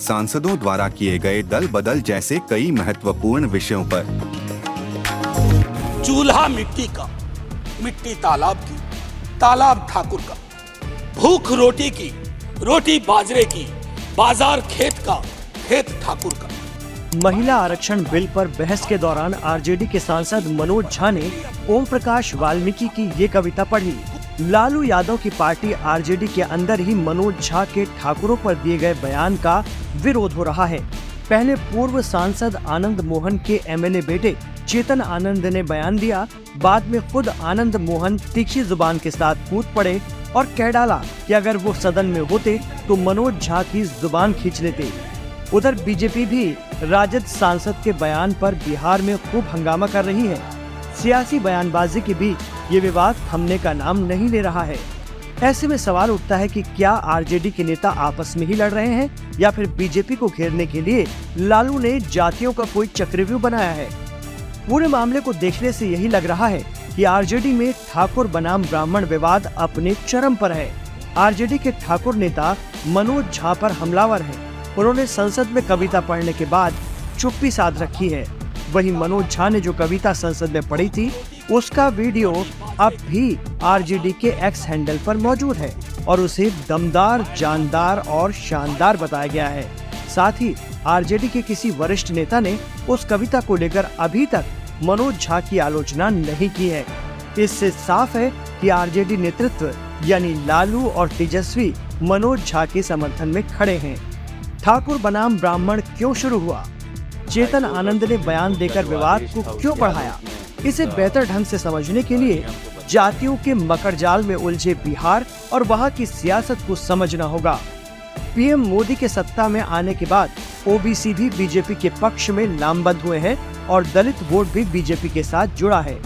सांसदों द्वारा किए गए दल बदल जैसे कई महत्वपूर्ण विषयों पर। चूल्हा मिट्टी का मिट्टी तालाब की तालाब ठाकुर का भूख रोटी की रोटी बाजरे की बाज़ार खेत का खेत ठाकुर का। महिला आरक्षण बिल पर बहस के दौरान आरजेडी के सांसद मनोज झा ने ओम प्रकाश वाल्मीकि की ये कविता पढ़ी। लालू यादव की पार्टी आरजेडी के अंदर ही मनोज झा के ठाकुरों पर दिए गए बयान का विरोध हो रहा है। पहले पूर्व सांसद आनंद मोहन के एमएलए बेटे चेतन आनंद ने बयान दिया, बाद में खुद आनंद मोहन तीखी ज़ुबान के साथ कूद पड़े और कह डाला कि अगर वो सदन में होते तो मनोज झा की ज़ुबान खींच लेते। उधर बीजेपी भी राजद सांसद के बयान पर बिहार में खूब हंगामा कर रही है। सियासी बयानबाजी के बीच ये विवाद थमने का नाम नहीं ले रहा है। ऐसे में सवाल उठता है कि क्या आरजेडी के नेता आपस में ही लड़ रहे हैं या फिर बीजेपी को घेरने के लिए लालू ने जातियों का कोई चक्रव्यूह बनाया है? पूरे मामले को देखने से यही लग रहा है कि आरजेडी में ठाकुर बनाम ब्राह्मण विवाद अपने चरम पर है। आरजेडी के ठाकुर नेता मनोज झा पर हमलावर हैं। उन्होंने संसद में कविता पढ़ने के बाद चुप्पी साध रखी है। वहीं मनोज झा ने जो कविता संसद में पढ़ी थी, उसका वीडियो अब भी आरजेडी के एक्स हैंडल पर मौजूद है और उसे दमदार, जानदार और शानदार बताया गया है। साथ ही आरजेडी के किसी वरिष्ठ नेता ने उस कविता को लेकर अभी तक मनोज झा की आलोचना नहीं की है। इससे साफ़ है कि आरजेडी नेतृत्व, यानी लालू और तेजस्वी, मनोज झा के समर्थन में खड़े हैं। ठाकुर बनाम ब्राह्मण क्यों शुरू हुआ? चेतन आनंद ने बयान देकर विवाद को क्यों बढ़ाया? इसे बेहतर ढंग से समझने के लिए जातियों के मकर जाल में उलझे बिहार और वहाँ की सियासत को समझना होगा। पीएम मोदी के सत्ता में आने के बाद ओबीसी भी बीजेपी के पक्ष में लामबंद हुए हैं और दलित वोट भी बीजेपी के साथ जुड़ा है।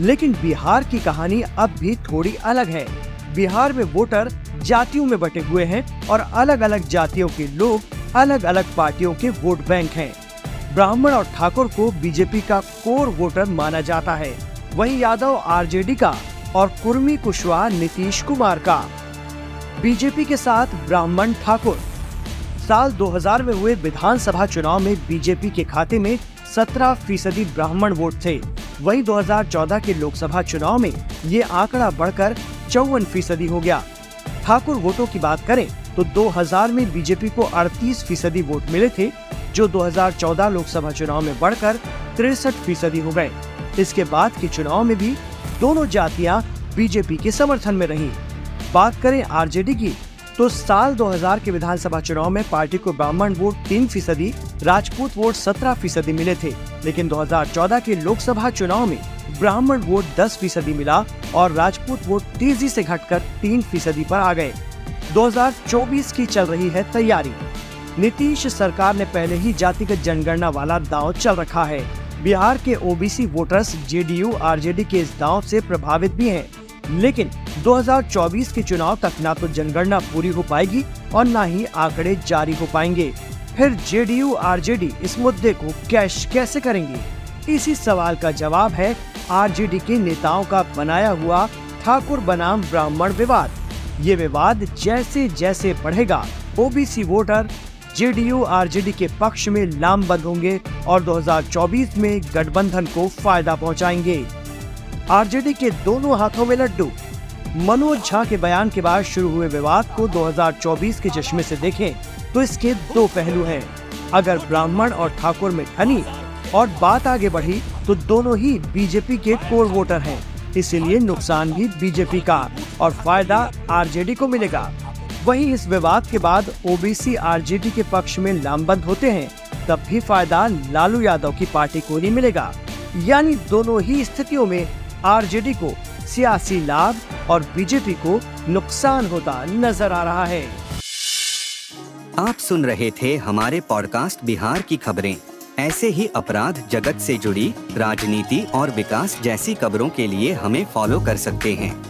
लेकिन बिहार की कहानी अब भी थोड़ी अलग है। बिहार में वोटर जातियों में बटे हुए हैं और अलग अलग जातियों के लोग अलग अलग पार्टियों के वोट बैंक हैं। ब्राह्मण और ठाकुर को बीजेपी का कोर वोटर माना जाता है। वहीं यादव, आरजेडी का और कुर्मी कुशवाहा नीतीश कुमार का। बीजेपी के साथ ब्राह्मण ठाकुर। साल 2000 में हुए विधानसभा चुनाव में बीजेपी के खाते में 17 फ़ीसदी ब्राह्मण वोट थे। वहीं 2014 के लोकसभा चुनाव में ये आंकड़ा बढ़कर चौवन फ़ीसदी हो गया। ठाकुर वोटों की बात करें तो 2000 में बीजेपी को 38 फ़ीसदी वोट मिले थे जो 2014 लोकसभा चुनाव में बढ़कर तिरसठ फ़ीसदी हो गए। इसके बाद के चुनाव में भी दोनों जातियाँ बीजेपी के समर्थन में रही। बात करें आरजेडी की तो साल 2000 के विधानसभा चुनाव में पार्टी को ब्राह्मण वोट तीन फ़ीसदी, राजपूत वोट सत्रह फ़ीसदी मिले थे। लेकिन 2014 के लोकसभा चुनाव में ब्राह्मण वोट 10 फ़ीसदी मिला और राजपूत वोट तेज़ी से घटकर तीन फ़ीसदी पर आ गए। 2024 की चल रही है तैयारी। नीतीश सरकार ने पहले ही जातिगत जनगणना वाला दांव चल रखा है। बिहार के ओबीसी वोटर्स जेडीयू, आरजेडी के इस दांव से प्रभावित भी हैं। लेकिन 2024 के चुनाव तक ना तो जनगणना पूरी हो पाएगी और न ही आंकड़े जारी हो पाएँगे। फिर जेडीयू, आरजेडी इस मुद्दे को कैश कैसे करेंगे? इसी सवाल का जवाब है आरजेडी के नेताओं का बनाया हुआ ठाकुर बनाम ब्राह्मण विवाद। ये विवाद जैसे जैसे बढ़ेगा। ओबीसी वोटर जेडीयू, आरजेडी के पक्ष में लामबंद होंगे और 2024 में गठबंधन को फ़ायदा पहुंचाएँगे। आरजेडी के दोनों हाथों में लड्डू। मनोज झा के बयान के बाद शुरू हुए विवाद को 2024 के चश्मे से देखें तो इसके दो पहलू हैं। अगर ब्राह्मण और ठाकुर में ठनी और बात आगे बढ़ी तो दोनों ही बीजेपी के कोर वोटर हैं। इसीलिए नुकसान भी बीजेपी का और फ़ायदा आरजेडी को मिलेगा। वहीं इस विवाद के बाद ओबीसी आरजेडी के पक्ष में लामबंद होते हैं, तब भी फ़ायदा लालू यादव की पार्टी को नहीं मिलेगा। यानी दोनों ही स्थितियों में आरजेडी को सियासी लाभ और बीजेपी को नुकसान होता नज़र आ रहा है। आप सुन रहे थे हमारे पॉडकास्ट बिहार की खबरें। ऐसे ही अपराध जगत से जुड़ी, राजनीति और विकास जैसी खबरों के लिए हमें फॉलो कर सकते हैं।